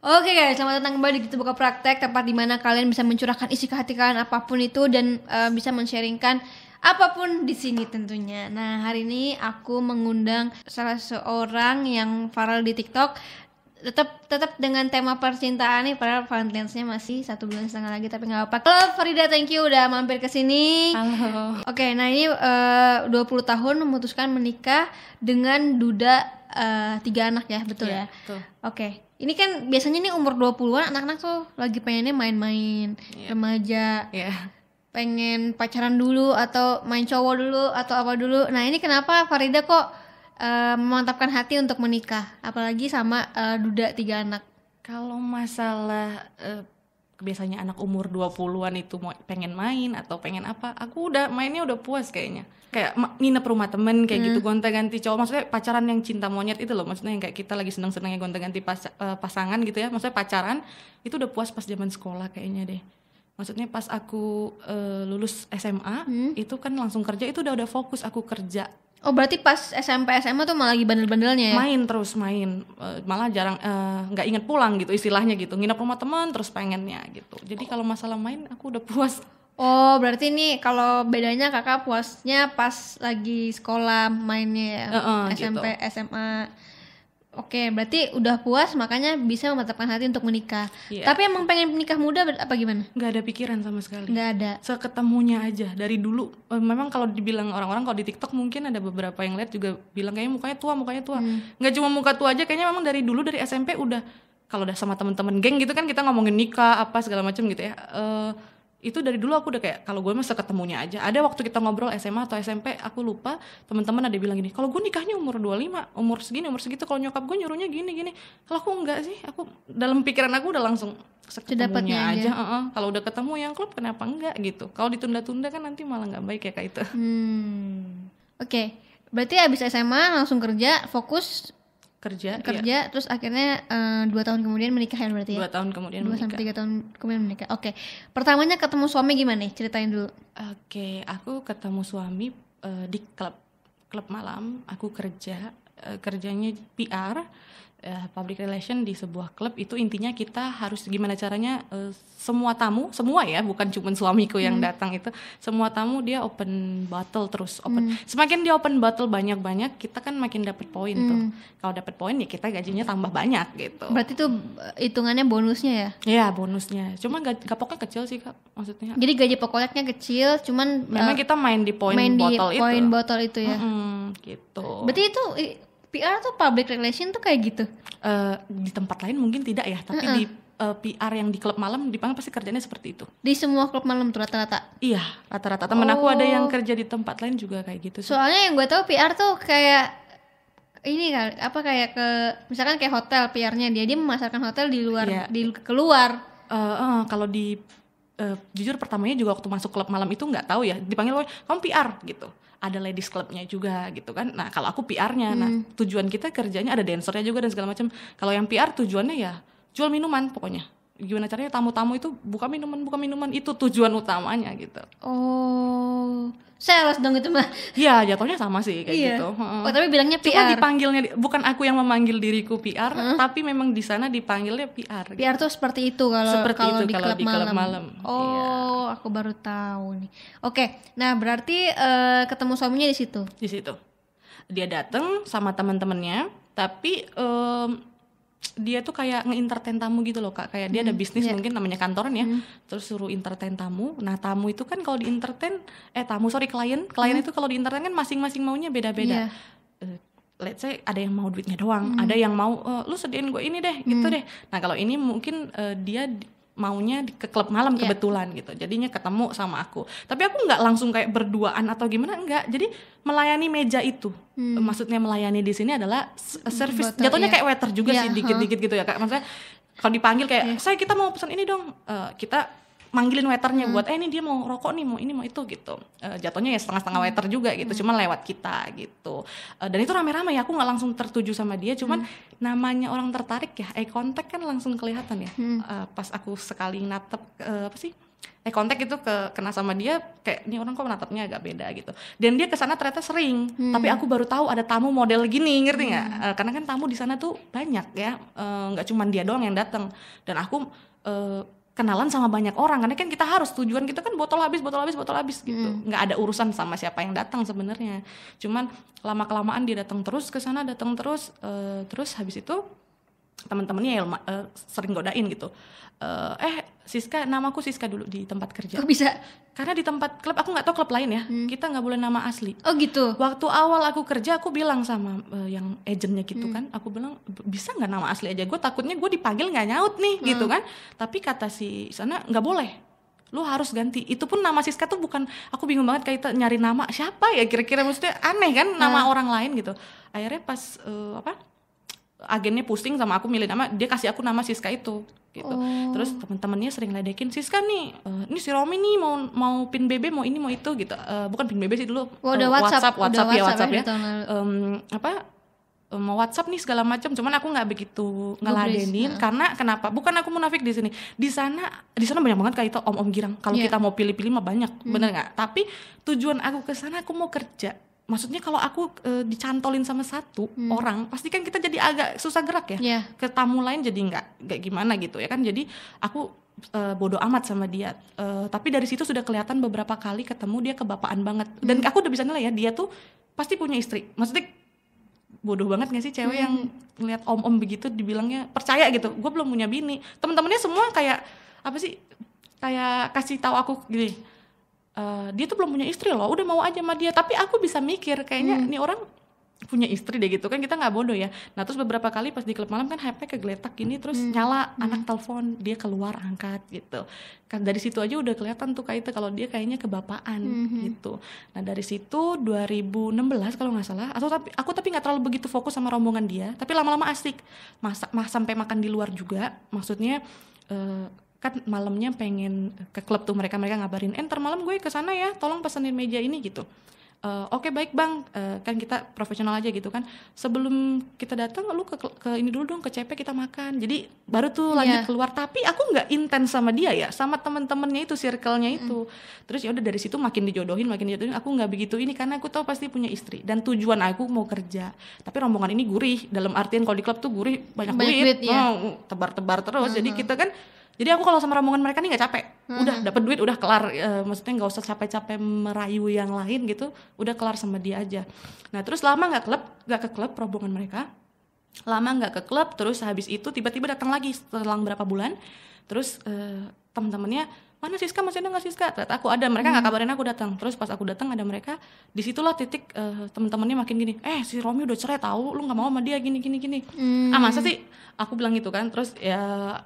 Oke guys, selamat datang kembali di Kita Buka Praktek Tempat di mana kalian bisa mencurahkan isi kehati kalian apa pun itu Dan eh, bisa men-sharingkan apa pun di sini tentunya Nah hari ini aku mengundang salah seorang yang viral di TikTok tetap tetap dengan tema percintaan nih padahal Valentine's-nya masih satu bulan setengah lagi tapi nggak apa-apa. Halo Farida, thank you udah mampir ke sini. Halo. Oke, nah ini eh, 20 tahun memutuskan menikah dengan duda eh, tiga anak ya, betul ya? Iya, betul. Oke. Ini kan biasanya nih umur 20-an anak-anak tuh lagi pengennya main-main, Iya. remaja, Ya. pengen pacaran dulu atau main cowok dulu atau apa dulu. Nah, ini kenapa Farida kok eh, memantapkan hati untuk menikah, apalagi sama eh, duda tiga anak? Kalau masalah eh, biasanya anak umur 20-an itu mau pengen main atau pengen apa, aku udah mainnya udah puas kayaknya. Kayak nginep rumah temen kayak gitu gonta-ganti cowok. Maksudnya pacaran yang cinta monyet itu loh. Maksudnya yang kayak kita lagi seneng-senengnya gonta-ganti pas- eh, pasangan gitu ya. Maksudnya pacaran itu udah puas pas zaman sekolah kayaknya deh. Maksudnya pas aku eh, lulus SMA itu kan langsung kerja itu udah udah fokus aku kerja Oh, berarti pas SMP SMA tuh malah lagi bandel-bandelnya ya? main terus main Eh, malah jarang eh, nggak inget pulang gitu istilahnya gitu nginep rumah teman terus pengennya gitu jadi kalau masalah main aku udah puas Oh, berarti nih kalau bedanya kakak puasnya pas lagi sekolah mainnya ya, Heeh, SMP, gitu. SMA. Oke, berarti udah puas makanya bisa memantapkan hati untuk menikah. Iya. Tapi emang pengen menikah muda apa gimana? nggak ada pikiran sama sekali Nggak ada. seketemunya aja dari dulu Eh, memang kalau dibilang orang-orang kalau di TikTok mungkin ada beberapa yang lihat juga bilang kayaknya mukanya tua mukanya tua nggak cuma muka tua aja kayaknya memang dari dulu dari SMP udah kalau udah sama temen-temen geng gitu kan kita ngomongin nikah apa segala macam gitu ya Eh, itu dari dulu aku udah kayak kalau gue mah seketemunya aja. Ada waktu kita ngobrol SMA atau SMP aku lupa teman-teman ada bilang gini kalau gue nikahnya umur 25 umur segini umur segitu kalau nyokap gue nyuruhnya gini gini. Kalau aku enggak sih aku dalam pikiran aku udah langsung Sedapatnya seketemunya aja. aja Heeh, kalau udah ketemu yang klub kenapa enggak gitu. Kalau ditunda-tunda kan nanti malah nggak baik ya kayak itu. Hmm. Oke, berarti abis SMA langsung kerja, fokus kerja, iya. kerja, terus akhirnya eh, dua tahun kemudian menikah ya berarti ya? dua tahun kemudian Dua sampai tiga tahun kemudian menikah. Oke, pertamanya ketemu suami gimana nih? Ceritain dulu. oke aku ketemu suami eh, di klub klub malam aku kerja eh, kerjanya PR eh, public relation di sebuah klub itu intinya kita harus gimana caranya eh, semua tamu semua ya bukan cuma suamiku yang datang itu semua tamu dia open bottle terus open semakin dia open bottle banyak-banyak kita kan makin dapat poin tuh kalau dapat poin ya kita gajinya tambah banyak gitu Berarti tuh eh, hitungannya bonusnya ya? Ya bonusnya, cuma gak, gapoknya kecil sih kak, maksudnya. Jadi gaji pokoknya kecil, cuman Memang eh, kita main di poin main di botol itu. poin botol itu ya. Mm-mm, gitu. Berarti itu i- PR tuh public relation tuh kayak gitu. Eh, di tempat lain mungkin tidak ya, tapi di eh, PR yang di klub malam di Pang pasti kerjanya seperti itu. Di semua klub malam tuh rata-rata. Iya, rata-rata temen aku ada yang Oh. kerja di tempat lain juga kayak gitu. sih. Soalnya yang gue tahu PR tuh kayak ini kan apa kayak ke misalkan kayak hotel PR-nya dia dia memasarkan hotel di luar Iya. di keluar. Eh, eh, kalau di eh, jujur pertamanya juga waktu masuk klub malam itu nggak tahu ya dipanggil "Woy, kamu PR gitu. Ada ladies clubnya juga gitu kan. Nah kalau aku PR-nya nah Hmm. tujuan kita kerjanya ada dancernya juga dan segala macam. Kalau yang PR tujuannya ya jual minuman pokoknya. Gimana caranya tamu-tamu itu buka minuman buka minuman. Itu tujuan utamanya gitu. Oh, sales dong itu mah. ya jatuhnya sama sih kayak Iya. gitu Heeh. Oh, tapi bilangnya Cuma PR. dipanggilnya bukan aku yang memanggil diriku PR tapi memang di sana dipanggilnya PR gitu. PR tuh seperti itu kalau Seperti kalau itu di kalau klub di klub malam. malam. Oh, aku baru tahu nih. Oke, nah berarti eh, ketemu suaminya di situ. di situ dia datang sama teman-temannya tapi em, dia tuh kayak nge-entertain tamu gitu loh kak. Kayak dia ada bisnis mungkin namanya kantoran ya. Terus suruh entertain tamu. Nah tamu itu kan kalau di entertain eh tamu sorry klien. Klien itu kalau di entertain kan masing-masing maunya beda-beda. Eh, let's say ada yang mau duitnya doang ada yang mau "Eh, lu sediain gue ini deh gitu deh. Nah kalau ini mungkin eh, dia di- maunya di- ke klub malam Iya. kebetulan gitu. Jadinya ketemu sama aku. Tapi aku nggak langsung kayak berduaan atau gimana enggak jadi melayani meja itu. Maksudnya melayani di sini adalah service. Botol, jatuhnya iya. kayak waiter juga Iya, sih dikit-dikit gitu ya. Kak maksudnya kalau dipanggil kayak saya kita mau pesan ini dong. Eh, kita manggilin waiternya buat eh ini dia mau rokok nih mau ini mau itu gitu. Eh, jatuhnya ya setengah-setengah waiter juga gitu cuman lewat kita gitu. Eh, dan itu rame-rame ya aku nggak langsung tertuju sama dia cuman namanya orang tertarik ya eye contact kan langsung kelihatan ya. Eh, pas aku sekali natep eh, apa sih eh kontak itu ke kena sama dia kayak ini orang kok menatapnya agak beda gitu. Dan dia ke sana ternyata sering Hmm. tapi aku baru tahu ada tamu model gini ngerti nggak? Eh, karena kan tamu di sana tuh banyak ya nggak cuman dia doang yang datang dan aku eh, kenalan sama banyak orang karena kan kita harus tujuan kita kan botol habis botol habis botol habis gitu. Hmm. nggak ada urusan sama siapa yang datang sebenarnya. Cuman lama kelamaan dia datang terus ke sana datang terus eh, terus habis itu teman-temannya ya eh, sering godain gitu. Eh, eh Siska namaku Siska dulu di tempat kerja Kok bisa? karena di tempat klub aku nggak tahu klub lain ya Hmm. kita nggak boleh nama asli Oh gitu. waktu awal aku kerja aku bilang sama eh, yang agentnya gitu Hmm. kan aku bilang "B- bisa nggak nama asli aja gue takutnya gue dipanggil nggak nyaut nih Hmm. gitu kan tapi kata si sana nggak boleh lu harus ganti itu pun nama Siska tuh bukan aku bingung banget kayak nyari nama siapa ya kira-kira maksudnya aneh kan nama Hmm. orang lain gitu akhirnya pas eh, apa agennya pusing sama aku milih nama dia kasih aku nama Siska itu gitu. Oh. terus teman-temannya sering ledekin Siska nih eh, ini si Romi nih mau mau pin BB mau ini mau itu gitu. Eh, bukan pin BB sih dulu Oh, udah Eh, WhatsApp, WhatsApp udah ya WhatsApp WhatsApp ya ya. di tahun lalu. Em, apa mau WhatsApp nih segala macam cuman aku nggak begitu ngeladenin Gubris, karena kenapa? Bukan aku munafik di sini. Di sana di sana banyak banget kayak itu om om girang. Kalau Iya. kita mau pilih-pilih mah banyak bener nggak? Tapi tujuan aku ke sana aku mau kerja maksudnya kalau aku eh, dicantolin sama satu orang pasti kan kita jadi agak susah gerak ya. Iya. ke tamu lain jadi nggak nggak gimana gitu ya kan. Jadi aku eh, bodoh amat sama dia. Eh, tapi dari situ sudah kelihatan beberapa kali ketemu dia kebapaan banget. Dan aku udah bisa nilai ya dia tuh pasti punya istri. Maksudnya bodoh banget gak sih cewek yang ngeliat om om begitu dibilangnya percaya gitu gue belum punya bini. Teman-temannya semua kayak apa sih kayak kasih tahu aku gini "Eh, dia tuh belum punya istri loh udah mau aja sama dia tapi aku bisa mikir kayaknya Hmm. ini orang punya istri deh gitu kan kita nggak bodoh ya nah terus beberapa kali pas di klub malam kan HP kegeletak gini terus Hmm. nyala anak telepon dia keluar angkat gitu kan dari situ aja udah kelihatan tuh kayak itu kalau dia kayaknya kebapaan Mhm. gitu nah dari situ 2016 kalau nggak salah atau tapi aku tapi nggak terlalu begitu fokus sama rombongan dia tapi lama-lama asik masa mah sampai makan di luar juga maksudnya eh, kan malamnya pengen ke klub tuh mereka mereka ngabarin eh ntar malam gue ke sana ya tolong pesenin meja ini gitu. Eh, oke baik bang. Eh, kan kita profesional aja gitu kan. Sebelum kita datang lu ke, ke ini dulu dong ke CP kita makan. Jadi baru tuh lanjut Iya. keluar. Tapi aku nggak intens sama dia ya sama temen-temennya itu circle-nya itu. Terus ya udah dari situ makin dijodohin makin dijodohin. Aku nggak begitu ini karena aku tahu pasti punya istri. Dan tujuan aku mau kerja. Tapi rombongan ini gurih. Dalam artian kalau di klub tuh gurih banyak, Banyak duit, duit, iya. Oh, tebar-tebar terus. Jadi kita kan jadi aku kalau sama rombongan mereka nih nggak capek. Udah dapat duit udah kelar. Eh, maksudnya nggak usah capek-capek merayu yang lain gitu. Udah kelar sama dia aja. Nah terus lama nggak klub nggak ke klub rombongan mereka. Lama nggak ke klub terus habis itu tiba-tiba datang lagi setelah berapa bulan. Terus eh, teman-temannya mana Siska? Masih ada nggak Siska? Ternyata aku ada. Mereka nggak kabarin aku datang. Terus pas aku datang ada mereka di situlah titik eh, teman-temannya makin gini eh si Romi udah cerai tahu lu nggak mau sama dia gini gini gini. Hmm. ah masa sih? Aku bilang gitu kan. Terus ya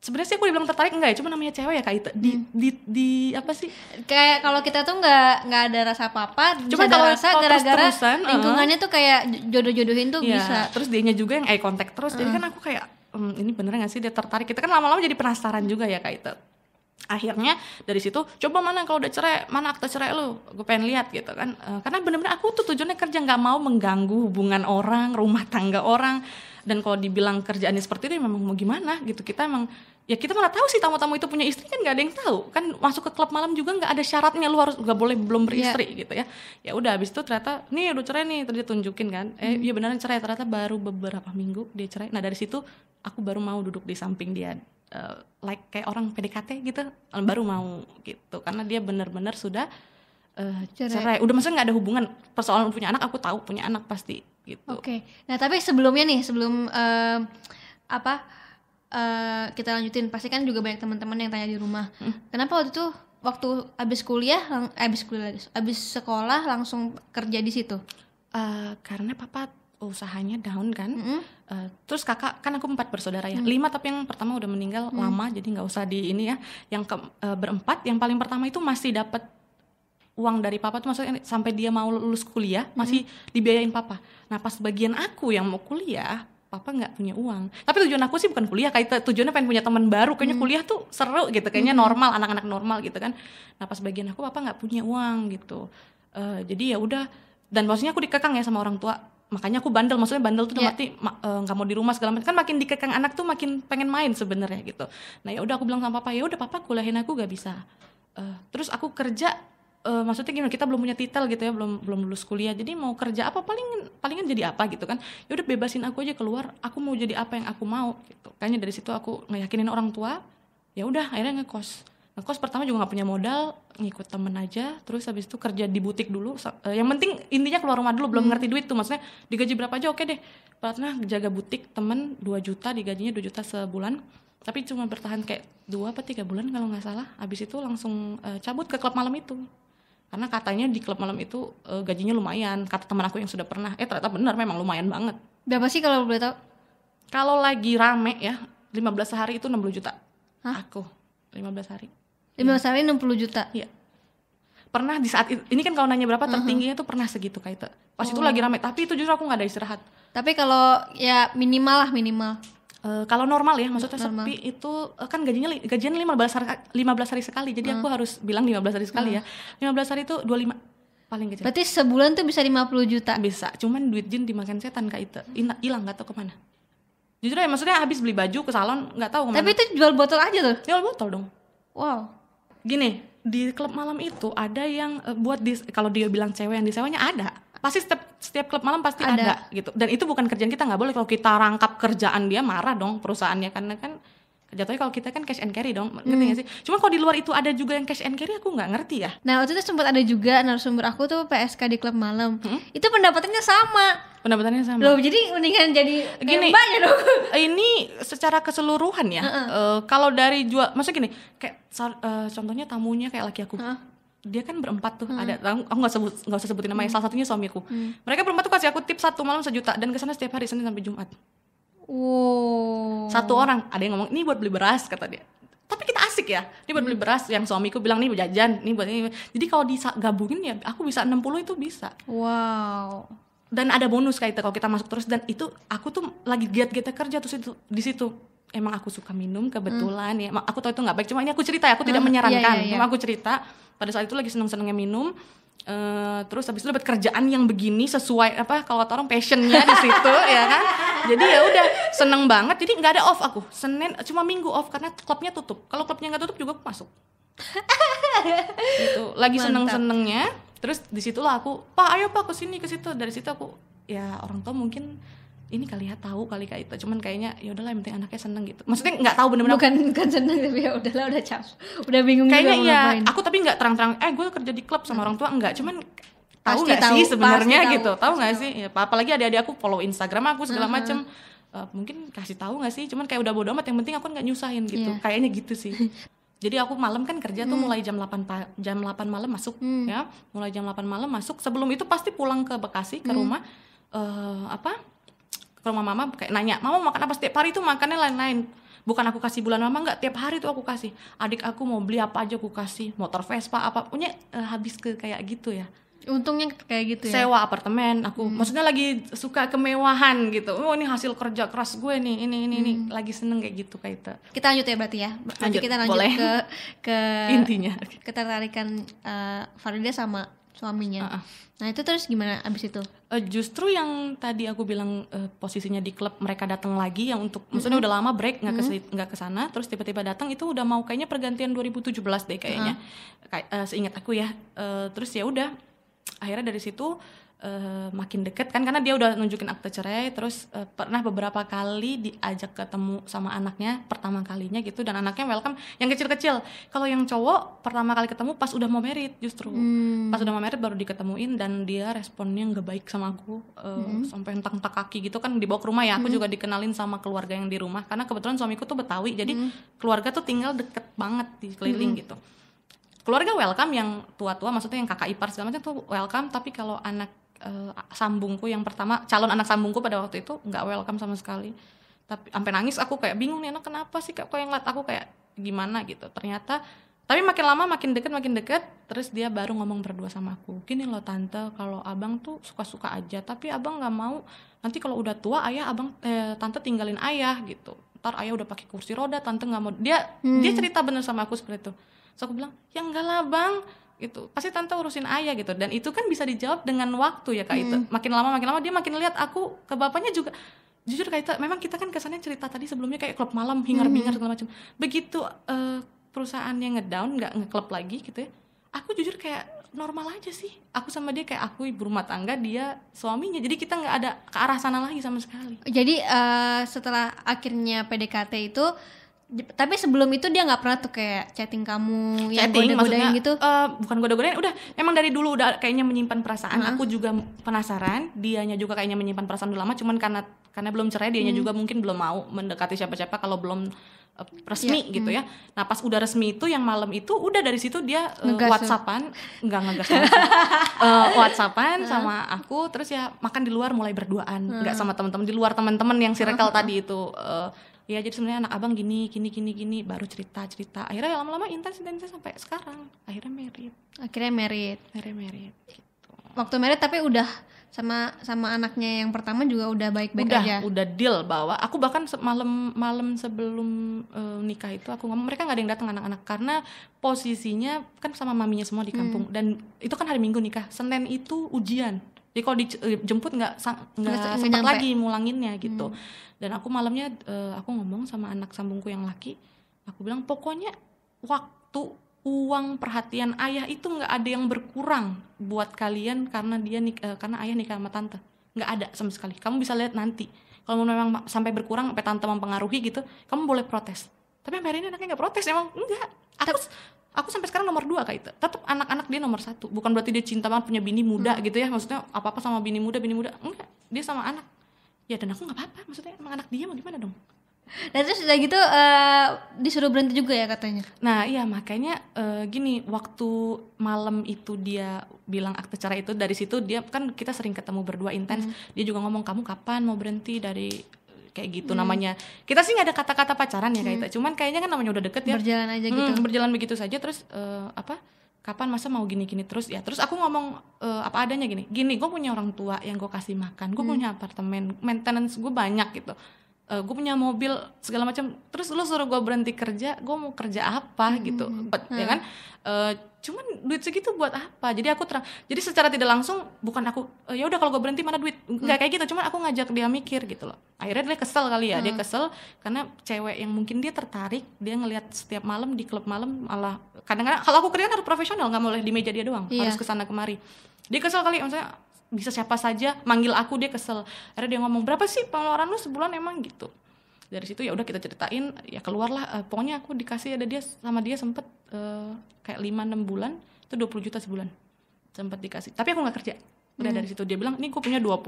sebenarnya sih aku dibilang tertarik enggak ya cuma namanya cewek ya kak Ita. Di, Hmm. di, di apa sih? Kayak kalau kita tuh nggak nggak ada rasa apa-apa bisa Cuma kalau- rasa gara-gara terus-terusan, uh. lingkungannya tuh kayak jodoh-jodohin tuh Iya, bisa. terus dianya juga yang eye contact terus. Jadi kan aku kayak "Hmm, ini beneran gak sih dia tertarik? Kita kan lama-lama jadi penasaran juga ya kak Ita. Akhirnya dari situ coba mana kalau udah cerai mana akte cerai lu? Gue pengen lihat gitu kan. Eh, karena bener-bener aku tuh tujuannya kerja nggak mau mengganggu hubungan orang rumah tangga orang dan kalau dibilang kerjaannya seperti itu ya memang mau gimana gitu. Kita emang ya kita mana tahu sih tamu-tamu itu punya istri kan nggak ada yang tahu. Kan masuk ke klub malam juga nggak ada syaratnya lu harus nggak boleh belum beristri gitu ya. Ya udah habis itu ternyata nih udah cerai nih terus dia tunjukin kan. Eh iya beneran cerai ternyata baru beberapa minggu dia cerai. Nah dari situ aku baru mau duduk di samping dia eh, like kayak orang PDKT gitu. Baru mau gitu karena dia benar-benar sudah eh, Cerai. cerai. udah maksudnya nggak ada hubungan persoalan punya anak aku tahu punya anak pasti gitu Oke. Nah, tapi sebelumnya nih, sebelum em, apa eh, kita lanjutin, pasti kan juga banyak teman-teman yang tanya di rumah. Hmm. Kenapa waktu itu waktu abis kuliah, lang- abis kuliah abis sekolah langsung kerja di situ? Eh, karena papa usahanya down kan Mm-mm. Eh, terus kakak kan aku empat bersaudara ya lima tapi yang pertama udah meninggal lama jadi nggak usah di ini ya yang ke eh, berempat yang paling pertama itu masih dapat uang dari papa tuh maksudnya sampai dia mau lulus kuliah masih dibiayain papa. Nah pas bagian aku yang mau kuliah papa nggak punya uang. Tapi tujuan aku sih bukan kuliah kayak tujuannya pengen punya teman baru. Kayaknya kuliah tuh seru gitu kayaknya normal anak-anak normal gitu kan. Nah pas bagian aku papa nggak punya uang gitu. Eh, jadi ya udah dan maksudnya aku dikekang ya sama orang tua. Makanya aku bandel maksudnya bandel tuh yeah. ma- eh, nggak mau di rumah segala macam. Kan makin dikekang anak tuh makin pengen main sebenarnya gitu. Nah ya udah aku bilang sama papa ya udah papa kuliahin aku gak bisa. Eh, terus aku kerja eh, maksudnya gimana kita belum punya titel gitu ya belum belum lulus kuliah. Jadi mau kerja apa paling palingan jadi apa gitu kan. Ya udah bebasin aku aja keluar aku mau jadi apa yang aku mau gitu. Kayaknya dari situ aku ngeyakinin orang tua ya udah akhirnya ngekos. Ngekos pertama juga nggak punya modal ngikut temen aja. Terus habis itu kerja di butik dulu. Eh, yang penting intinya keluar rumah dulu belum ngerti duit tuh. Maksudnya digaji berapa aja oke deh. Pernah jaga butik temen 2 juta digajinya 2 juta sebulan. Tapi cuma bertahan kayak dua apa tiga bulan kalau nggak salah. Habis itu langsung eh, cabut ke klub malam itu karena katanya di klub malam itu eh, gajinya lumayan kata teman aku yang sudah pernah eh ternyata benar memang lumayan banget Berapa sih kalau boleh tahu? kalau lagi rame ya 15 hari itu 60 juta Hah? aku 15 hari 15 hari 60 juta. Iya. Pernah di saat ini kan kalau nanya berapa tertingginya tuh pernah segitu kayak itu. Pas itu lagi rame, tapi itu justru aku nggak ada istirahat. Tapi kalau ya minimal lah minimal. Eh, kalau normal ya, maksudnya Normal. sepi itu eh, kan gajinya gajian 15 hari 15 hari sekali. Jadi aku harus bilang 15 hari sekali ya. 15 hari itu 25 paling kecil. Berarti sebulan tuh bisa 50 juta. Bisa, cuman duit jin dimakan setan kak itu. Hilang nggak tahu ke mana. Jujur ya maksudnya habis beli baju ke salon nggak tahu ke mana. Tapi itu jual botol aja tuh. Jual botol dong. Wow. gini di klub malam itu ada yang eh, buat di kalau dia bilang cewek yang disewanya ada pasti setiap setiap klub malam pasti Ada. ada. gitu dan itu bukan kerjaan kita nggak boleh kalau kita rangkap kerjaan dia marah dong perusahaannya karena kan jatuhnya kalau kita kan cash and carry dong ngerti nggak sih cuma kalau di luar itu ada juga yang cash and carry aku nggak ngerti ya Nah waktu itu sempat ada juga narasumber aku tuh PSK di klub malam. Itu pendapatannya sama. pendapatannya sama Loh jadi mendingan jadi Gini. mbaknya dong. ini secara keseluruhan ya eh, kalau dari jual maksudnya gini kayak eh, contohnya tamunya kayak laki aku Heeh. Dia kan berempat tuh ada aku nggak sebut nggak usah sebutin namanya salah satunya suamiku. Mereka berempat tuh kasih aku tip satu malam sejuta dan ke sana setiap hari senin sampai jumat. Wow. satu orang ada yang ngomong ini buat beli beras kata dia. Tapi kita asik ya ini buat beli beras yang suamiku bilang nih buat jajan ini buat ini. Jadi kalau digabungin ya aku bisa 60 itu bisa. Wow. dan ada bonus kayak itu kalau kita masuk terus dan itu aku tuh lagi giat-giatnya kerja terus itu di situ. Emang aku suka minum kebetulan ya Ma- aku tahu itu nggak baik cuma ini aku cerita ya aku tidak Hmm, menyarankan. iya, iya, iya. cuma aku cerita pada saat itu lagi seneng-senengnya minum eh, terus habis itu dapat kerjaan yang begini sesuai apa kalau kata orang passionnya di situ ya kan? Jadi ya udah seneng banget. Jadi nggak ada off aku. Senin cuma minggu off karena klubnya tutup. Kalau klubnya nggak tutup juga aku masuk. Gitu. Lagi Mantap. seneng senengnya terus di situlah aku pak ayo pak ke sini ke situ. Dari situ aku ya orang tua mungkin ini kali ya tahu kali kayak itu cuman kayaknya ya udahlah yang penting anaknya seneng gitu. Maksudnya nggak tahu bener-bener. Bukan bukan seneng tapi ya udahlah udah capek. Udah bingung kayaknya juga ya ngapain. aku tapi nggak terang-terang eh gue kerja di klub sama orang tua. Enggak cuman tahu nggak sih sebenarnya gitu. tahu. Nggak sih? Ya, apa- apalagi adik-adik aku follow Instagram aku segala macem. Eh, mungkin kasih tahu nggak sih? Cuman kayak udah bodo amat yang penting aku nggak nyusahin gitu. Iya. kayaknya gitu sih. Jadi aku malam kan kerja tuh mulai jam 8 pa- jam 8 malam masuk ya. Mulai jam 8 malam masuk. Sebelum itu pasti pulang ke Bekasi ke rumah. Eh apa ke rumah mama kayak nanya mama mau makan apa setiap hari? Tuh makannya lain-lain. Bukan aku kasih bulan mama nggak tiap hari tuh aku kasih. Adik aku mau beli apa aja aku kasih motor Vespa apa punya eh, habis ke kayak gitu ya. Untungnya kayak gitu ya. sewa apartemen aku maksudnya lagi suka kemewahan gitu. Oh ini hasil kerja keras gue nih ini ini ini. Lagi seneng kayak gitu kayak itu Kita lanjut ya berarti ya. Berarti Lanjut, kita lanjut boleh. ke ke intinya. ketertarikan eh, Farida sama suaminya. Uh-uh. Nah itu terus gimana abis itu? Eh, justru yang tadi aku bilang eh, posisinya di klub mereka datang lagi yang untuk maksudnya udah lama break nggak ke nggak ke sana terus tiba-tiba datang itu udah mau kayaknya pergantian 2017 deh kayaknya kayak eh, seingat aku ya Eh, terus ya udah akhirnya dari situ eh, makin deket kan karena dia udah nunjukin akte cerai terus eh, pernah beberapa kali diajak ketemu sama anaknya pertama kalinya gitu dan anaknya welcome. Yang kecil-kecil kalau yang cowok pertama kali ketemu pas udah mau merit justru. Hmm. pas udah mau merit baru diketemuin dan dia responnya nggak baik sama aku eh, sampai entak-entak kaki gitu kan dibawa ke rumah ya. Aku juga dikenalin sama keluarga yang di rumah karena kebetulan suamiku tuh betawi jadi keluarga tuh tinggal deket banget di keliling gitu. Keluarga welcome yang tua-tua maksudnya yang kakak ipar segala macam tuh welcome tapi kalau anak eh, sambungku yang pertama calon anak sambungku pada waktu itu nggak welcome sama sekali. Tapi sampai nangis aku kayak bingung nih anak kenapa sih kok yang ngeliat aku kayak gimana gitu? Ternyata tapi makin lama makin deket makin deket terus dia baru ngomong berdua sama aku. Gini loh tante kalau abang tuh suka-suka aja tapi abang nggak mau. Nanti kalau udah tua ayah abang eh, tante tinggalin ayah gitu. Ntar ayah udah pakai kursi roda tante nggak mau. Dia dia cerita bener sama aku seperti itu. So aku bilang ya enggak lah bang gitu. Pasti tante urusin ayah gitu. Dan itu kan bisa dijawab dengan waktu ya kak itu makin lama makin lama dia makin lihat aku ke bapaknya juga. Jujur kak Ita, memang kita kan kesannya cerita tadi sebelumnya kayak klub malam hingar bingar segala macam. Begitu eh, perusahaannya ngedown nggak ngeklub lagi gitu ya aku jujur kayak normal aja sih. Aku sama dia kayak aku ibu rumah tangga dia suaminya. Jadi kita nggak ada ke arah sana lagi sama sekali. Jadi eh, setelah akhirnya PDKT itu tapi sebelum itu dia nggak pernah tuh kayak chatting kamu yang chatting goda-godain maksudnya gitu. eh, bukan goda-godain udah emang dari dulu udah kayaknya menyimpan perasaan aku juga penasaran dianya juga kayaknya menyimpan perasaan udah lama cuman karena karena belum cerai dianya Hmm. juga mungkin belum mau mendekati siapa-siapa kalau belum Iya, resmi gitu hmm. ya nah pas udah resmi itu yang malam itu udah dari situ dia Ngegas tuh. whatsappan enggak ngegas. Eh, whatsappan sama aku terus ya makan di luar mulai berduaan nggak sama teman-teman di luar teman-teman yang circle tadi itu eh, ya jadi sebenarnya anak abang gini gini gini gini baru cerita cerita akhirnya ya lama-lama intens intens sampai sekarang akhirnya merit Akhirnya married. akhirnya merit gitu. Waktu married tapi udah sama sama anaknya yang pertama juga udah baik-baik udah aja. udah deal bahwa aku bahkan malam malam sebelum eh, nikah itu aku ngomong mereka nggak ada yang datang anak-anak karena posisinya kan sama maminya semua di kampung Hmm. dan itu kan hari minggu nikah senin itu ujian jadi kalau dijemput nggak sang- nggak sempat lagi mulanginnya gitu. Hmm. dan aku malamnya eh, aku ngomong sama anak sambungku yang laki. Aku bilang pokoknya waktu uang perhatian ayah itu nggak ada yang berkurang buat kalian karena dia nik eh, karena ayah nikah sama tante. Nggak ada sama sekali. Kamu bisa lihat nanti. Kalau memang ma- sampai berkurang sampai tante mempengaruhi gitu kamu boleh protes. Tapi hari ini anaknya nggak protes emang enggak aku aku sampai sekarang nomor dua kayak itu tetap anak-anak dia nomor satu. Bukan berarti dia cinta banget punya bini muda gitu ya. Maksudnya apa apa sama bini muda bini muda. Enggak dia sama anak. Ya dan aku nggak apa-apa. Maksudnya emang anak dia mau gimana dong? Dan terus udah gitu eh, disuruh berhenti juga ya katanya. Nah iya makanya eh, gini waktu malam itu dia bilang akte cerai itu dari situ dia kan kita sering ketemu berdua intens. Dia juga ngomong kamu kapan mau berhenti dari kayak gitu. Namanya kita sih nggak ada kata-kata pacaran ya kayak itu cuman kayaknya kan namanya udah deket ya. Berjalan aja gitu. Hmm, berjalan begitu saja terus eh, apa kapan masa mau gini-gini terus? Ya terus aku ngomong eh, apa adanya gini. Gini gue punya orang tua yang gue kasih makan gue punya apartemen maintenance gue banyak gitu gue punya mobil segala macam. Terus lu suruh gue berhenti kerja gue mau kerja apa? Gitu. But, ya kan? Eh, cuman duit segitu buat apa? Jadi aku terang jadi secara tidak langsung bukan aku "Eh, ya udah kalau gue berhenti mana duit? Nggak kayak gitu cuman aku ngajak dia mikir gitu loh. Akhirnya dia kesel kali ya dia kesel karena cewek yang mungkin dia tertarik dia ngelihat setiap malam di klub malam malah kadang-kadang kalau aku kerja kan harus profesional nggak boleh di meja dia doang Iya. harus ke sana kemari. Dia kesel kali maksudnya bisa siapa saja manggil aku dia kesel. Akhirnya dia ngomong berapa sih pengeluaran lu sebulan? Emang gitu. Dari situ ya udah kita ceritain ya keluarlah eh, pokoknya aku dikasih ada dia sama dia sempet eh, kayak 5-6 bulan itu 20 juta sebulan sempet dikasih. Tapi aku nggak kerja. Udah dari situ dia bilang ini gue punya 20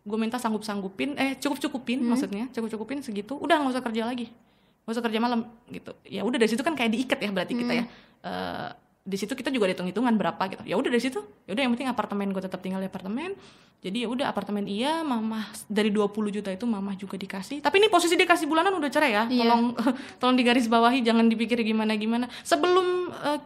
gue minta sanggup sanggupin eh cukup cukupin maksudnya cukup cukupin segitu udah nggak usah kerja lagi. Nggak usah kerja malam gitu. Ya udah dari situ kan kayak diikat ya berarti kita ya. Eh, di situ kita juga hitung hitungan berapa gitu. Ya udah dari situ. Ya udah yang penting apartemen gue tetap tinggal di apartemen. Jadi ya udah apartemen iya mamah dari 20 juta itu mamah juga dikasih. Tapi ini posisi dia kasih bulanan udah cerai ya. Iya. tolong tolong digaris bawahi jangan dipikir gimana gimana sebelum eh,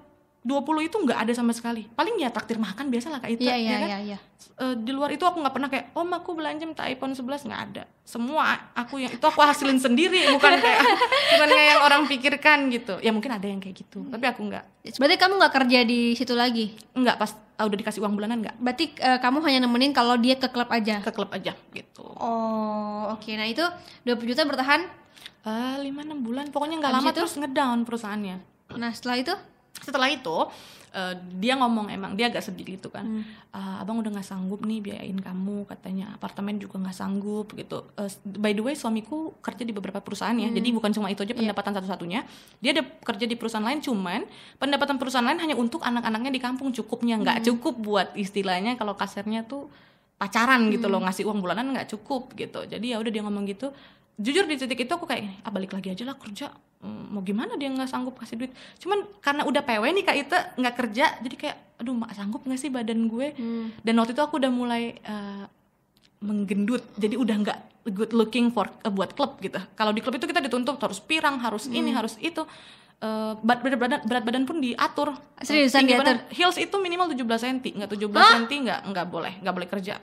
20 itu nggak ada sama sekali paling ya traktir makan biasa lah kayak itu Iya iya ya kan? iya iya. Eh, di luar itu aku nggak pernah kayak om aku belanja minta iPhone 11 nggak ada semua aku yang itu aku hasilin sendiri bukan kayak bukan kayak yang orang pikirkan gitu ya mungkin ada yang kayak gitu tapi aku nggak Berarti kamu nggak kerja di situ lagi. nggak pas ah, udah dikasih uang bulanan nggak Berarti eh, kamu hanya nemenin kalau dia ke klub aja. ke klub aja gitu Oh, oke. Nah, itu 20 juta bertahan. Eh, lima enam bulan pokoknya nggak lama itu? terus ngedown perusahaannya Nah, setelah itu setelah itu eh, dia ngomong emang dia agak sedih gitu kan. "Ah, abang udah nggak sanggup nih biayain kamu katanya. Apartemen juga nggak sanggup gitu. Eh, by the way suamiku kerja di beberapa perusahaan ya. Jadi bukan cuma itu aja pendapatan satu-satunya. Dia ada kerja di perusahaan lain cuman pendapatan perusahaan lain hanya untuk anak-anaknya di kampung cukupnya. Nggak cukup buat istilahnya kalau kasarnya tuh pacaran gitu loh ngasih uang bulanan nggak cukup gitu. Jadi ya udah dia ngomong gitu jujur di titik itu aku kayak ah balik lagi aja lah kerja. Hmm, mau gimana dia nggak sanggup kasih duit? Cuman karena udah PW nih kak Ita nggak kerja jadi kayak aduh mak sanggup nggak sih badan gue? Dan waktu itu aku udah mulai eh, menggendut. Jadi udah nggak good looking for eh, buat klub gitu. Kalau di klub itu kita dituntut harus pirang harus ini harus itu. Eh, berat, berat badan berat badan pun diatur. Seriusan Tinggi diatur? badan- heels itu minimal 17 cm nggak 17 cm nggak nggak boleh nggak boleh kerja.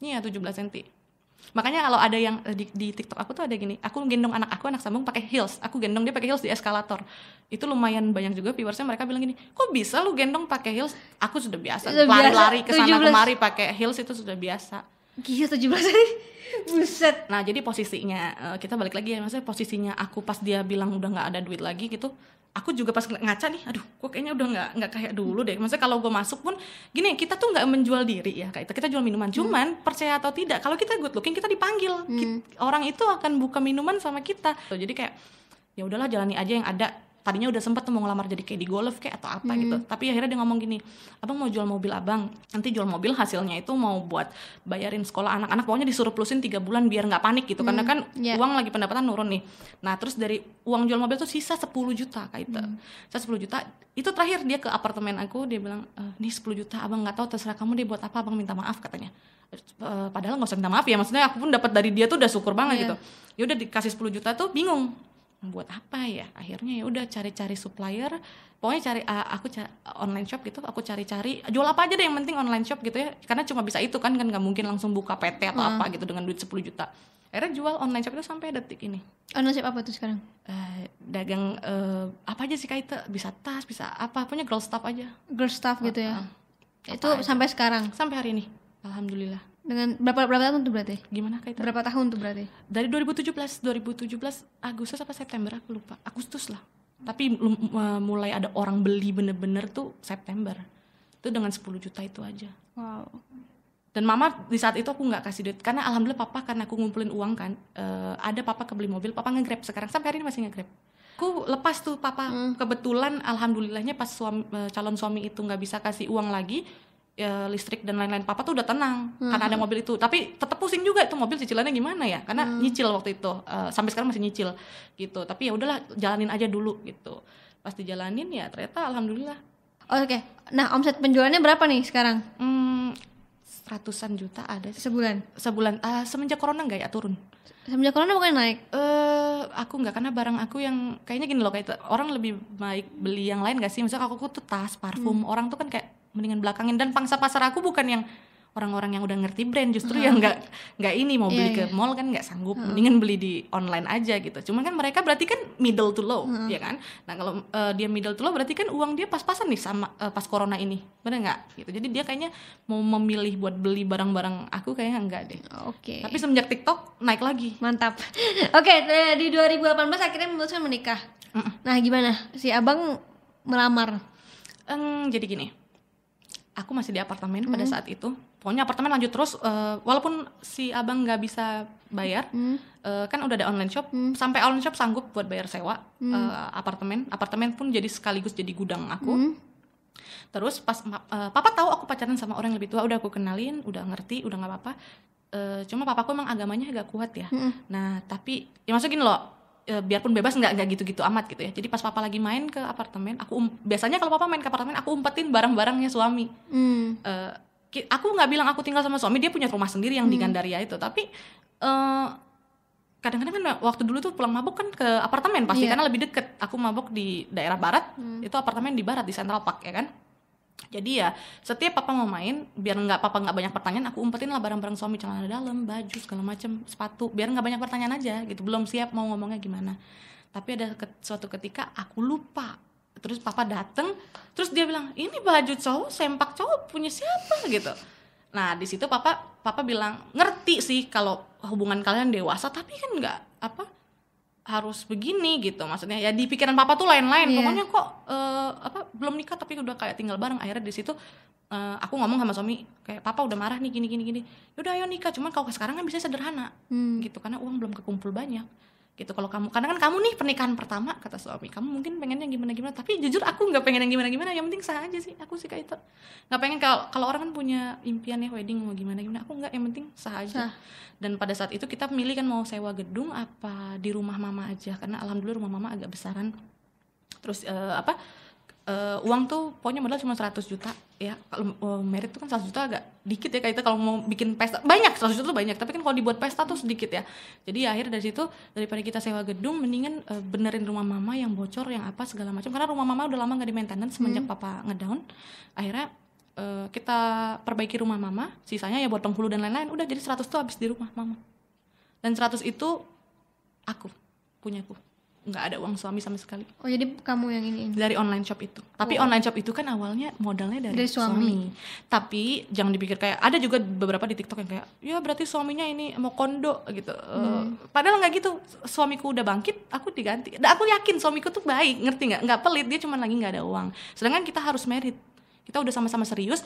Iya 17 cm makanya kalau ada yang eh, di, di TikTok aku tuh ada gini aku gendong anak aku anak sambung pakai heels aku gendong dia pakai heels di eskalator itu lumayan banyak juga viewersnya mereka bilang gini kok bisa lu gendong pakai heels aku sudah biasa lari-lari ke sana 17. kemari pakai heels itu sudah biasa Gila 17 hari. Buset. Nah jadi posisinya eh, kita balik lagi ya maksudnya posisinya aku pas dia bilang udah nggak ada duit lagi gitu aku juga pas ngaca nih aduh kok kayaknya udah nggak nggak kayak dulu deh. Maksudnya kalau gue masuk pun gini kita tuh nggak menjual diri ya kayak itu kita jual minuman. Cuman percaya atau tidak kalau kita good looking kita dipanggil. Ki- orang itu akan buka minuman sama kita. Jadi kayak ya udahlah jalani aja yang ada tadinya udah sempet tuh mau ngelamar jadi kayak di golf kayak atau apa gitu. Tapi akhirnya dia ngomong gini abang mau jual mobil abang. Nanti jual mobil hasilnya itu mau buat bayarin sekolah anak-anak pokoknya disuruh plusin tiga bulan biar nggak panik gitu. Karena kan iya. uang lagi pendapatan nurun nih. Nah terus dari uang jual mobil tuh sisa 10 juta kayak itu sisa 10 juta itu terakhir dia ke apartemen aku dia bilang "Eh, nih 10 juta abang nggak tahu terserah kamu deh buat apa abang minta maaf katanya. Eh, padahal nggak usah minta maaf ya maksudnya aku pun dapat dari dia tuh udah syukur banget Iya. gitu. Ya udah dikasih 10 juta tuh bingung buat apa ya? Akhirnya ya udah cari-cari supplier. Pokoknya cari ah, aku cari online shop gitu aku cari-cari jual apa aja deh yang penting online shop gitu ya. Karena cuma bisa itu kan kan nggak mungkin langsung buka PT atau apa gitu dengan duit 10 juta. Akhirnya jual online shop itu sampai detik ini. Oh, nasib apa tuh sekarang? Eh, dagang eh, apa aja sih kayak bisa tas bisa apa punya girl stuff aja. Girl stuff gitu ya. Ah, Itu sampai sekarang. sampai hari ini alhamdulillah Dengan berapa berapa tahun tuh berarti? gimana kayak Berapa tahun tuh berarti? dari 2017 2017 Agustus apa September aku lupa. Agustus lah. Tapi uh, mulai ada orang beli bener-bener tuh September. Itu dengan 10 juta itu aja. Wow. dan mama di saat itu aku nggak kasih duit. Karena alhamdulillah papa karena aku ngumpulin uang kan eh, ada papa kebeli mobil papa ngegrab. Sekarang sampai hari ini masih ngegrab. Aku lepas tuh papa. Kebetulan alhamdulillahnya pas suami, eh, calon suami itu nggak bisa kasih uang lagi ya, listrik dan lain-lain. Papa tuh udah tenang karena ada mobil itu. Tapi tetap pusing juga itu mobil cicilannya gimana ya? Karena nyicil waktu itu. Eh, sampai sekarang masih nyicil gitu. Tapi ya udahlah jalanin aja dulu gitu. Pas dijalanin ya ternyata alhamdulillah. Oh, Oke. Nah, omset penjualannya berapa nih sekarang? hmm, ratusan juta ada sih. Sebulan. sebulan. Ah, semenjak corona nggak ya? Turun. Semenjak corona bukan naik. eh aku nggak. Karena barang aku yang kayaknya gini loh kayak itu, orang lebih baik beli yang lain gak sih? Misalnya aku, aku tuh tas parfum. Orang tuh kan kayak mendingan belakangin. Dan pangsa pasar aku bukan yang orang-orang yang udah ngerti brand justru yang nggak nggak ini mau beli Iya, ke mall kan nggak sanggup. Mendingan beli di online aja gitu. Cuman kan mereka berarti kan middle to low ya kan? Nah kalau eh, dia middle to low berarti kan uang dia pas-pasan nih sama eh, pas corona ini. Bener nggak? Gitu. Jadi dia kayaknya mau memilih buat beli barang-barang aku kayaknya enggak deh. Oke. tapi semenjak TikTok naik lagi. Mantap. Oke, eh, di 2018 akhirnya memutuskan menikah. Nah, gimana? Si Abang melamar. Eng, jadi gini, aku masih di apartemen pada saat itu. Pokoknya apartemen lanjut terus, eh, walaupun si abang nggak bisa bayar, eh, kan udah ada online shop. Sampai online shop sanggup buat bayar sewa eh, apartemen. Apartemen pun jadi sekaligus jadi gudang aku. Terus pas eh, papa tahu aku pacaran sama orang yang lebih tua, udah aku kenalin, udah ngerti, udah nggak apa-apa. Eh, cuma papaku emang agamanya agak kuat ya. Nah tapi ya maksudnya gini loh, eh, biarpun bebas nggak nggak gitu-gitu amat gitu ya. Jadi pas papa lagi main ke apartemen, aku um- biasanya kalau papa main ke apartemen, aku umpetin barang-barangnya suami. Hmm. Ki- aku nggak bilang aku tinggal sama suami, dia punya rumah sendiri yang di Gandaria itu. Tapi eh, kadang-kadang kan waktu dulu tuh pulang mabuk kan ke apartemen pasti Iya. karena lebih deket. Aku mabuk di daerah barat, itu apartemen di barat di Central Park ya kan. Jadi ya setiap papa mau main, biar nggak papa nggak banyak pertanyaan, aku umpetin lah barang-barang suami celana dalam, baju segala macam, sepatu, biar nggak banyak pertanyaan aja gitu. Belum siap mau ngomongnya gimana. Tapi ada ke- suatu ketika aku lupa. Terus papa dateng, terus dia bilang ini baju cowok, sempak cowok punya siapa gitu. Nah di situ papa papa bilang ngerti sih kalau hubungan kalian dewasa, tapi kan nggak apa harus begini gitu maksudnya. Ya di pikiran papa tuh lain-lain. Iya. pokoknya kok eh, apa belum nikah tapi udah kayak tinggal bareng. Akhirnya di situ eh, aku ngomong sama suami kayak papa udah marah nih gini gini gini. Yaudah ayo nikah. Cuman kalau sekarang kan bisa sederhana Hmm. gitu. Karena uang belum kekumpul banyak gitu. Kalau kamu karena kan kamu nih pernikahan pertama kata suami. Kamu mungkin pengennya gimana gimana tapi jujur aku nggak pengen yang gimana gimana yang penting sah aja sih aku sih kayak itu. Nggak pengen kalau kalau orang kan punya impian ya wedding mau gimana gimana aku nggak yang penting sah aja. Sah. dan pada saat itu kita milih kan mau sewa gedung apa di rumah mama aja. Karena alhamdulillah rumah mama agak besaran. Terus eh, apa eh, uang tuh pokoknya modal cuma 100 juta. Ya kalau eh, merit tuh kan 100 juta agak dikit ya kayak itu kalau mau bikin pesta banyak 100 juta tuh banyak. Tapi kan kalau dibuat pesta tuh sedikit ya. Jadi ya akhirnya dari situ daripada kita sewa gedung mendingan eh, benerin rumah mama yang bocor yang apa segala macam. Karena rumah mama udah lama nggak di maintenance semenjak papa ngedown. Akhirnya eh, kita perbaiki rumah mama. Sisanya ya buat penghulu dan lain-lain. Udah jadi 100 tuh habis di rumah mama. Dan 100 itu aku punyaku nggak ada uang suami sama sekali Oh jadi kamu yang ini. ini. dari online shop itu. Tapi online shop itu kan awalnya modalnya dari, Dari suami. Tapi jangan dipikir kayak ada juga beberapa di TikTok yang kayak ya berarti suaminya ini mau kondo gitu. Eh, padahal nggak gitu. Suamiku udah bangkit, aku diganti. Dan aku yakin suamiku tuh baik, ngerti nggak? Nggak pelit, dia cuma lagi nggak ada uang. Sedangkan kita harus merit. Kita udah sama-sama serius.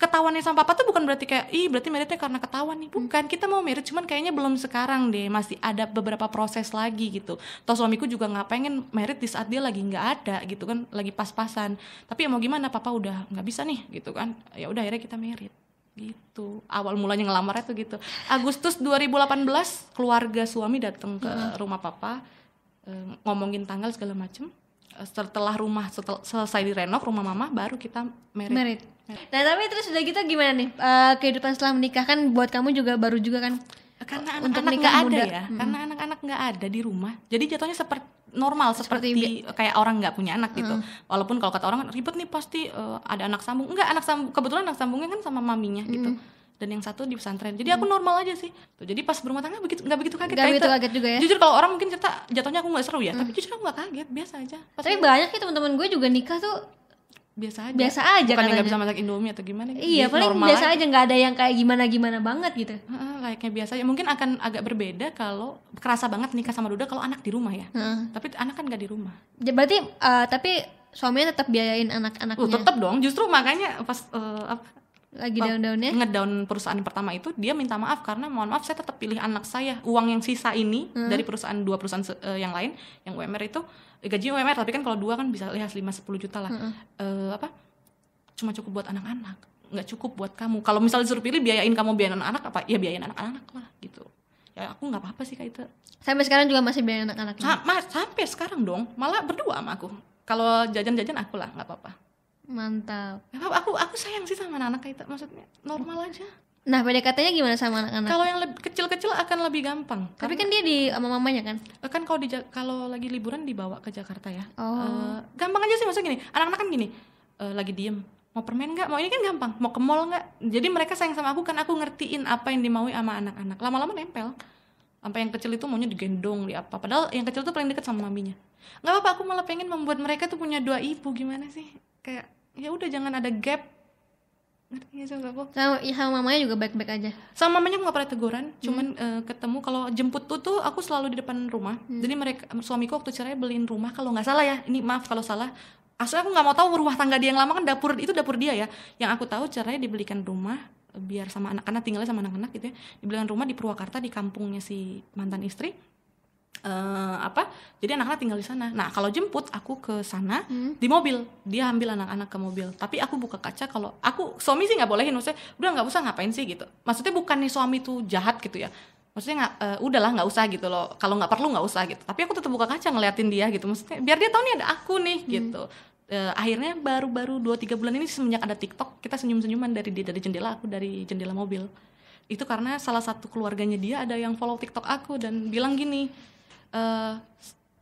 Ketahuannya sama papa tuh bukan berarti kayak ih berarti meritnya karena ketahuan nih. Bukan kita mau merit cuman kayaknya belum sekarang deh masih ada beberapa proses lagi gitu. Toh suamiku juga nggak pengen merit di saat dia lagi nggak ada gitu kan lagi pas-pasan. Tapi ya mau gimana papa udah nggak bisa nih gitu kan. Ya udah akhirnya kita merit gitu. Awal mulanya ngelamarnya tuh gitu. Agustus 2018 keluarga suami datang ke rumah papa eh, ngomongin tanggal segala macem. Setelah rumah setel- selesai direnov rumah mama baru kita merit, Merit. Nah tapi terus udah gitu gimana nih? Eh, kehidupan setelah menikah? Kan buat kamu juga baru juga kan? karena Untuk anak-anak nikah nggak ada muda. ya karena anak-anak nggak ada di rumah. Jadi jatuhnya seperti normal seperti, kayak orang nggak punya anak gitu. Walaupun kalau kata orang ribet nih pasti eh, ada anak sambung. Nggak anak sambung kebetulan anak sambungnya kan sama maminya gitu. Dan yang satu di pesantren. Jadi aku normal aja sih. Tuh, jadi pas berumah tangga begitu nggak begitu kaget. Gak begitu itu. kaget juga ya? jujur kalau orang mungkin cerita jatuhnya aku nggak seru ya. Tapi jujur aku nggak kaget. Biasa aja. Pas Tapi banyak sih teman-teman gue juga nikah tuh biasa aja biasa aja bukan yang nggak bisa masak indomie atau gimana gitu. Iya paling normal biasa aja nggak ada yang kayak gimana-gimana banget gitu. Heeh, layaknya biasa ya mungkin akan agak berbeda kalau kerasa banget nikah sama Duda kalau anak di rumah ya Heeh. tapi anak kan gak di rumah Ya, Berarti eh, tapi suaminya tetap biayain anak-anaknya. uh, tetap dong justru makanya pas apa, Lagi daun-daunnya. ngedown perusahaan pertama itu dia minta maaf karena mohon maaf saya tetap pilih anak saya. Uang yang sisa ini dari perusahaan dua perusahaan eh, yang lain yang UMR itu eh, gaji UMR tapi kan kalau dua kan bisa lihat 5 10 juta lah. Eh, apa? Cuma cukup buat anak-anak nggak cukup buat kamu. Kalau misalnya disuruh pilih biayain kamu biayain anak-anak apa? Ya biayain anak-anak lah gitu. Ya aku nggak apa-apa sih kak itu Sampai sekarang juga masih biayain anak-anaknya. Sa- sampai sekarang dong. Malah berdua sama aku. Kalau jajan-jajan aku lah nggak apa-apa Mantap. Apa-apa, aku aku sayang sih sama anak-anak kayak itu maksudnya normal aja. Nah PDKT-nya gimana sama anak-anak? kalau yang kecil-kecil akan lebih gampang. Tapi kan dia di sama mamanya kan? kan kalau di kalau lagi liburan dibawa ke Jakarta ya. Oh. Eh, gampang aja sih maksudnya gini. Anak-anak kan gini eh, lagi diem. Mau permen nggak? Mau ini kan gampang. Mau ke mall nggak? Jadi mereka sayang sama aku kan aku ngertiin apa yang dimaui sama anak-anak. Lama-lama nempel. Sampai yang kecil itu maunya digendong di apa. Padahal yang kecil tuh paling deket sama maminya. Nggak apa-apa aku malah pengen membuat mereka tuh punya dua ibu. Gimana sih? Kayak ya udah jangan ada gap. Ngerti nggak sih Sama, ya, sama mamanya juga baik-baik aja. sama mamanya aku nggak pernah teguran cuman eh, ketemu. Kalau jemput tuh tuh aku selalu di depan rumah. Jadi mereka suamiku waktu cerai beliin rumah kalau nggak salah ya. Ini maaf kalau salah. Asli aku nggak mau tahu rumah tangga dia yang lama kan dapur itu dapur dia ya. Yang aku tahu cerai dibelikan rumah biar sama anak-anak tinggalnya sama anak-anak gitu ya. Dibelikan rumah di Purwakarta di kampungnya si mantan istri eh apa? Jadi anak-anak tinggal di sana. Nah kalau jemput aku ke sana di mobil. Dia ambil anak-anak ke mobil. Tapi aku buka kaca kalau aku suami sih nggak bolehin. Maksudnya udah nggak usah ngapain sih gitu. Maksudnya bukan nih suami tuh jahat gitu ya. Maksudnya nggak eh, udahlah nggak usah gitu loh. Kalau nggak perlu nggak usah gitu. Tapi aku tetap buka kaca ngeliatin dia gitu. Maksudnya biar dia tahu nih ada aku nih gitu. Eh, akhirnya baru-baru 2-3 bulan ini semenjak ada TikTok kita senyum-senyuman dari dia dari jendela aku dari jendela mobil. Itu karena salah satu keluarganya dia ada yang follow TikTok aku dan bilang gini eh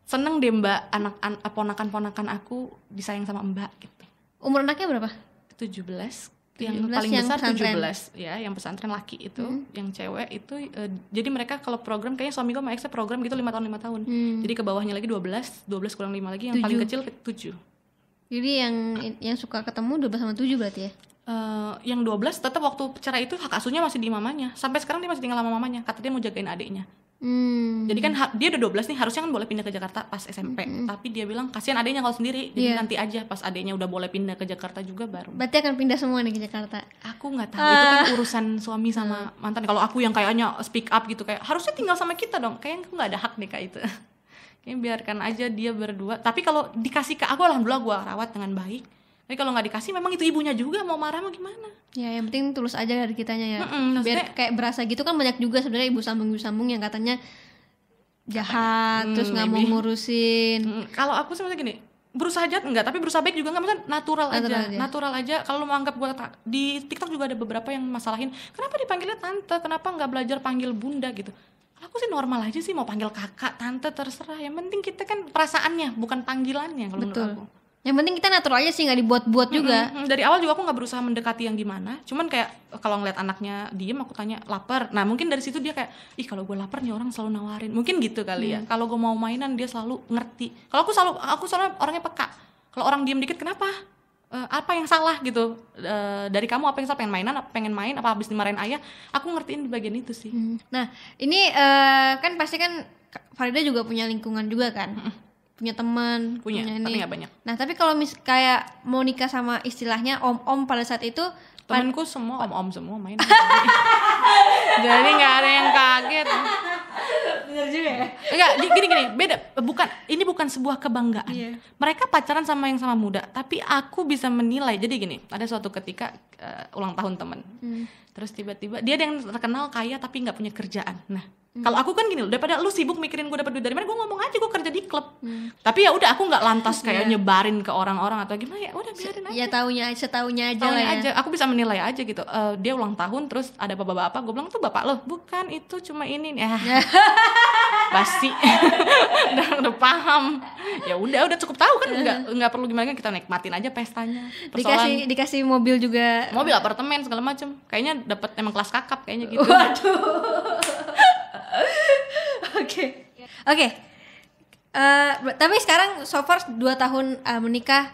seneng deh mbak anak an, ponakan-ponakan aku disayang sama mbak gitu Umur anaknya berapa? 17 yang 17 paling yang besar pesantren. 17 ya yang pesantren laki itu yang cewek itu eh, jadi mereka kalau program kayaknya suami gue sama program gitu lima tahun lima tahun Hmm. jadi ke bawahnya lagi 12 12 kurang 5 lagi yang paling Tujuh. kecil ke 7 Jadi yang yang suka ketemu 12 sama 7 berarti ya? Eh, yang 12 tetap waktu cerai itu hak asuhnya masih di mamanya sampai sekarang dia masih tinggal sama mamanya kata dia mau jagain adiknya Hmm. Jadi kan dia udah 12 nih harusnya kan boleh pindah ke Jakarta pas SMP. Tapi dia bilang kasihan adiknya kalau sendiri. Jadi Iya. nanti aja pas adiknya udah boleh pindah ke Jakarta juga baru. Berarti akan pindah semua nih ke Jakarta. Aku nggak tahu itu kan urusan suami sama mantan. Kalau aku yang kayaknya speak up gitu kayak harusnya tinggal sama kita dong. Kayaknya aku nggak ada hak deh kayak itu. Kayaknya biarkan aja dia berdua. Tapi kalau dikasih ke aku alhamdulillah gua rawat dengan baik. Tapi kalau nggak dikasih memang itu ibunya juga mau marah mau gimana? Ya yang penting tulus aja dari kitanya ya. Mm-mm, Biar maksudnya- kayak berasa gitu kan banyak juga sebenarnya ibu sambung ibu sambung yang katanya jahat Hmm, terus nggak mau ngurusin. Mm, kalau aku sih maksudnya gini berusaha jahat enggak tapi berusaha baik juga enggak maksudnya natural, Natural aja aja. natural aja. Kalau lu menganggap ta- di TikTok juga ada beberapa yang masalahin kenapa dipanggilnya tante? Kenapa nggak belajar panggil bunda gitu? Aku sih normal aja sih mau panggil kakak tante terserah. Yang penting kita kan perasaannya bukan panggilannya kalau menurut aku Yang penting kita natural aja sih nggak dibuat-buat juga. Mm-mm. dari awal juga aku nggak berusaha mendekati yang gimana. Cuman kayak kalau ngeliat anaknya diem aku tanya lapar? Nah mungkin dari situ dia kayak ih kalau gue lapar nih orang selalu nawarin. Mungkin gitu kali ya. Kalau gue mau mainan dia selalu ngerti. Kalau aku selalu aku selalu orangnya peka. Kalau orang diem dikit kenapa? Eh, apa yang salah? Gitu. Eh, dari kamu apa yang salah? Pengen mainan apa pengen main apa habis dimarahin ayah? Aku ngertiin di bagian itu sih. Hmm. Nah, ini eh, kan pasti kan Farida juga punya lingkungan juga kan, punya teman, punya ini. tapi nggak banyak Nah, tapi kalau mis kayak mau nikah sama istilahnya om-om pada saat itu, temanku semua om om semua main jadi nggak ada yang kaget bener juga ya? Enggak, gini gini, beda. Bukan ini bukan sebuah kebanggaan. Iya. Mereka pacaran sama yang sama muda, tapi aku bisa menilai. Jadi gini, ada suatu ketika eh, ulang tahun temen, Hmm. terus tiba-tiba dia ada yang terkenal kaya tapi nggak punya kerjaan. Nah, Hmm. kalau aku kan gini, loh, daripada lu sibuk mikirin gue dapat duit dari mana, gue ngomong aja gue kerja di klub. Hmm. Tapi ya udah, aku nggak lantas kayak Iya. nyebarin ke orang-orang atau gimana ya, udah biarin aja. Ya taunya setaunya aja Taunya lah ya. aja, aku bisa menilai aja gitu. Eh, dia ulang tahun, terus ada bapak-bapak, gue bilang tuh bapak lo, bukan itu cuma ini nih. Ah, basi, udah, udah paham. Ya udah, udah cukup tahu kan, nggak nggak perlu gimana kita nikmatin aja pestanya. Dikasih Persoalan dikasih mobil juga. mobil, apartemen segala macem. Kayaknya dapat emang kelas kakap kayaknya gitu. Oke. Oke. Eh, tapi sekarang so far 2 tahun eh, menikah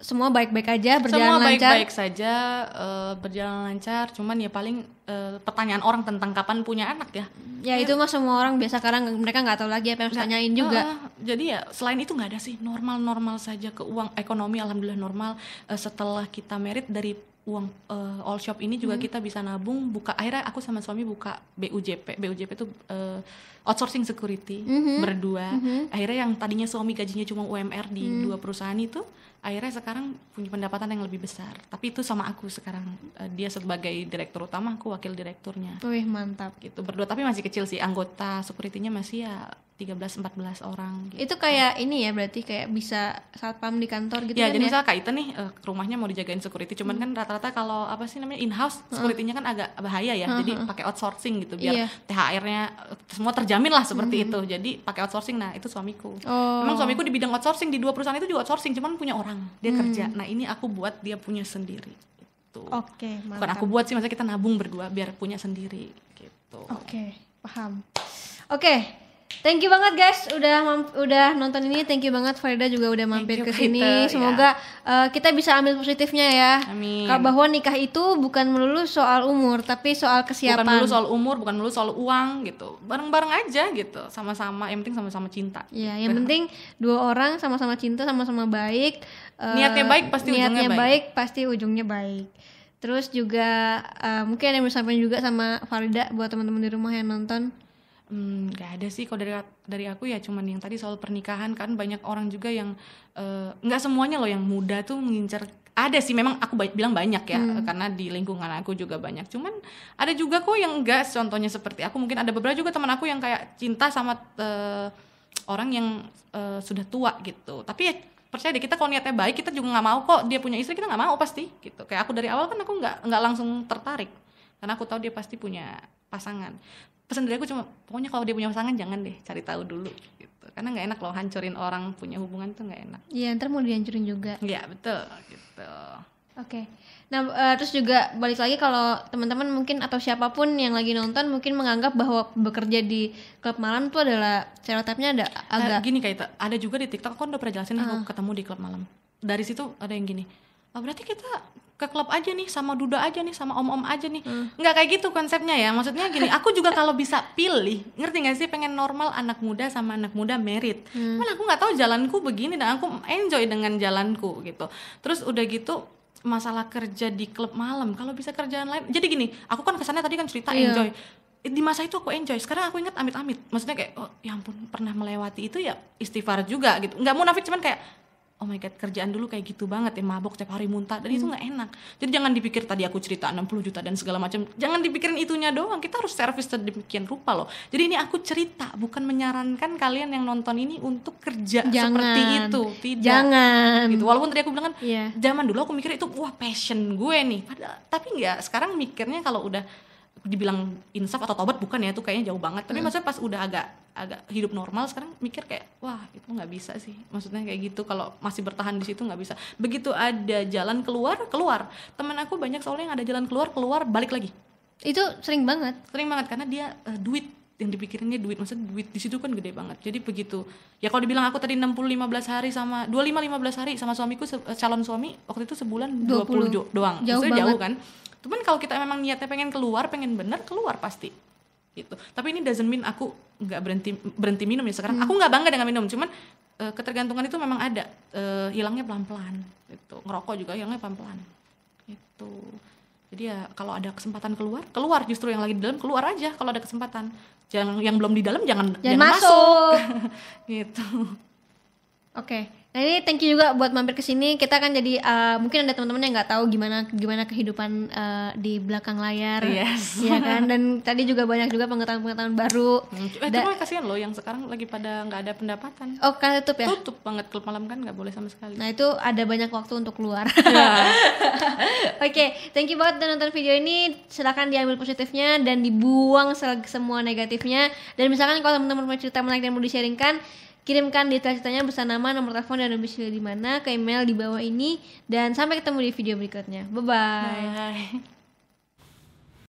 semua baik-baik aja, berjalan Semua lancar. baik-baik saja, eh, berjalan lancar. Cuman ya paling eh, pertanyaan orang tentang kapan punya anak ya. Ya itu mah semua orang biasa nggak- mereka nggak tahu lagi apa yang harus tanyain juga. Heeh, jadi ya selain itu nggak ada sih normal-normal saja keuang ekonomi alhamdulillah normal Eh, setelah kita merit dari uang eh, all shop ini Hmm. juga kita bisa nabung buka akhirnya aku sama suami buka BUJP BUJP itu eh, outsourcing security Mhm. berdua akhirnya yang tadinya suami gajinya cuma UMR di Hmm. dua perusahaan itu akhirnya sekarang punya pendapatan yang lebih besar tapi itu sama aku sekarang Eh, dia sebagai direktur utama aku wakil direkturnya Wih mantap. gitu berdua tapi masih kecil sih anggota security-nya masih ya 13 14 orang gitu. Itu kayak ini ya berarti kayak bisa satpam di kantor gitu ya kan jadi ya? misalnya Kak Ita nih eh, rumahnya mau dijagain security cuman kan rata-rata kalau apa sih namanya in house security-nya kan agak bahaya ya jadi pakai outsourcing gitu biar Iya. THR-nya eh, semua terjamin lah seperti itu jadi pakai outsourcing nah itu suamiku Oh. Memang suamiku di bidang outsourcing di dua perusahaan itu juga outsourcing cuman punya orang dia kerja nah ini aku buat dia punya sendiri gitu Oke, bukan mantap. aku buat sih maksudnya kita nabung berdua biar punya sendiri gitu Oke, paham. Oke. Thank you banget guys udah udah nonton ini. Thank you banget Farida juga udah mampir ke sini. Ita, Semoga eh, kita bisa ambil positifnya ya. Amin. Bahwa nikah itu bukan melulu soal umur, tapi soal kesiapan. bukan dulu soal umur bukan dulu soal uang gitu bareng-bareng aja gitu sama-sama yang penting sama-sama cinta Ya, yang penting dua orang sama-sama cinta, sama-sama baik. eh, Niatnya baik, pasti niatnya ujungnya baik. pasti ujungnya baik. Terus juga eh, mungkin ada yang bisa sampaikan juga sama Farida buat teman-teman di rumah yang nonton. Hmm, nggak ada sih. Kalau dari dari aku ya cuman yang tadi soal pernikahan kan. Banyak orang juga yang eh, nggak semuanya loh yang muda tuh mengincar ada sih memang aku ba- bilang banyak ya karena di lingkungan aku juga banyak. Cuman ada juga kok yang enggak contohnya seperti aku. Mungkin ada beberapa juga teman aku yang kayak cinta sama eh, orang yang eh, sudah tua gitu. Tapi ya percaya deh kita kalau niatnya baik kita juga nggak mau kok dia punya istri kita nggak mau pasti gitu. Kayak aku dari awal kan aku nggak nggak langsung tertarik. Karena aku tahu dia pasti punya pasangan pesan dari aku cuma pokoknya kalau dia punya pasangan jangan deh cari tahu dulu gitu. Karena nggak enak loh hancurin orang punya hubungan tuh nggak enak. Iya, ntar mau dihancurin juga. ya betul gitu. Oke. Nah, eh, terus juga balik lagi kalau teman-teman mungkin atau siapa pun yang lagi nonton mungkin menganggap bahwa bekerja di klub malam itu adalah stereotipnya ada agak Nah, gini kayak ada juga di TikTok aku udah pernah jelasin nih aku ketemu di klub malam. Dari situ ada yang gini oh, berarti kita ke klub aja nih sama duda aja nih sama om-om aja nih. Nggak kayak gitu konsepnya ya. Maksudnya gini aku juga kalau bisa pilih ngerti nggak sih? Pengen normal anak muda sama anak muda merit. Cuman aku nggak tahu jalanku begini dan aku enjoy dengan jalanku gitu. Terus udah gitu masalah kerja di klub malam kalau bisa kerjaan lain. Jadi gini aku kan kesannya tadi kan cerita Iya. enjoy. Di masa itu aku enjoy sekarang aku ingat amit-amit. Maksudnya kayak oh ya ampun pernah melewati itu ya istighfar juga gitu. Nggak munafik cuman kayak oh my god kerjaan dulu kayak gitu banget ya mabok tiap hari muntah. Dan itu nggak enak. Jadi jangan dipikir tadi aku cerita 60 juta dan segala macam. Jangan dipikirin itunya doang kita harus servis sedemikian rupa loh. Jadi ini aku cerita bukan menyarankan kalian yang nonton ini untuk kerja Jangan. seperti itu. Tidak. Jangan. gitu. Walaupun tadi aku bilang kan Iya. zaman dulu aku mikir itu wah passion gue nih. Padahal tapi nggak sekarang mikirnya kalau udah dibilang insaf atau tobat bukan ya itu kayaknya jauh banget. Tapi maksudnya pas udah agak agak hidup normal sekarang mikir kayak wah itu nggak bisa sih. Maksudnya kayak gitu kalau masih bertahan di situ nggak bisa. Begitu ada jalan keluar keluar. Temen aku banyak soalnya yang ada jalan keluar keluar balik lagi. Itu sering banget. sering banget karena dia eh, duit. Yang dipikirinnya duit. Maksudnya duit di situ kan gede banget. Jadi begitu. Ya kalau dibilang aku tadi 60 15 hari sama 25 15 hari sama suamiku eh, calon suami waktu itu sebulan 20, 20. jo- doang. Jauh maksudnya jauh kan cuman kalau kita memang niatnya pengen keluar pengen bener keluar pasti. Gitu. Tapi ini doesn't mean aku nggak berhenti berhenti minum ya. Sekarang aku nggak bangga dengan minum. Cuman eh, ketergantungan itu memang ada. Eh, hilangnya pelan pelan gitu. Ngerokok juga hilangnya pelan pelan gitu. Jadi ya kalau ada kesempatan keluar keluar. Justru yang lagi di dalam keluar aja kalau ada kesempatan. Jangan yang belum di dalam jangan Jangan masuk. gitu. Oke. Nah ini thank you juga buat mampir ke sini. Kita kan jadi eh, mungkin ada teman-teman yang nggak tahu gimana gimana kehidupan eh, di belakang layar, Yes. Iya kan. Dan tadi juga banyak juga pengetahuan-pengetahuan baru. eh, Da- cuma kasihan loh yang sekarang lagi pada nggak ada pendapatan Oh kan tutup ya. tutup banget klub malam kan nggak boleh sama sekali Nah itu ada banyak waktu untuk keluar. Ya. Oke, thank you banget udah nonton video ini. Silahkan diambil positifnya dan dibuang se- semua negatifnya. Dan misalkan kalau teman-teman punya cerita menarik dan mau di-sharingkan, kirimkan detail ceritanya bersama nama, nomor telepon, dan domisili di mana ke email di bawah ini. Dan sampai ketemu di video berikutnya. Bye-bye. Bye.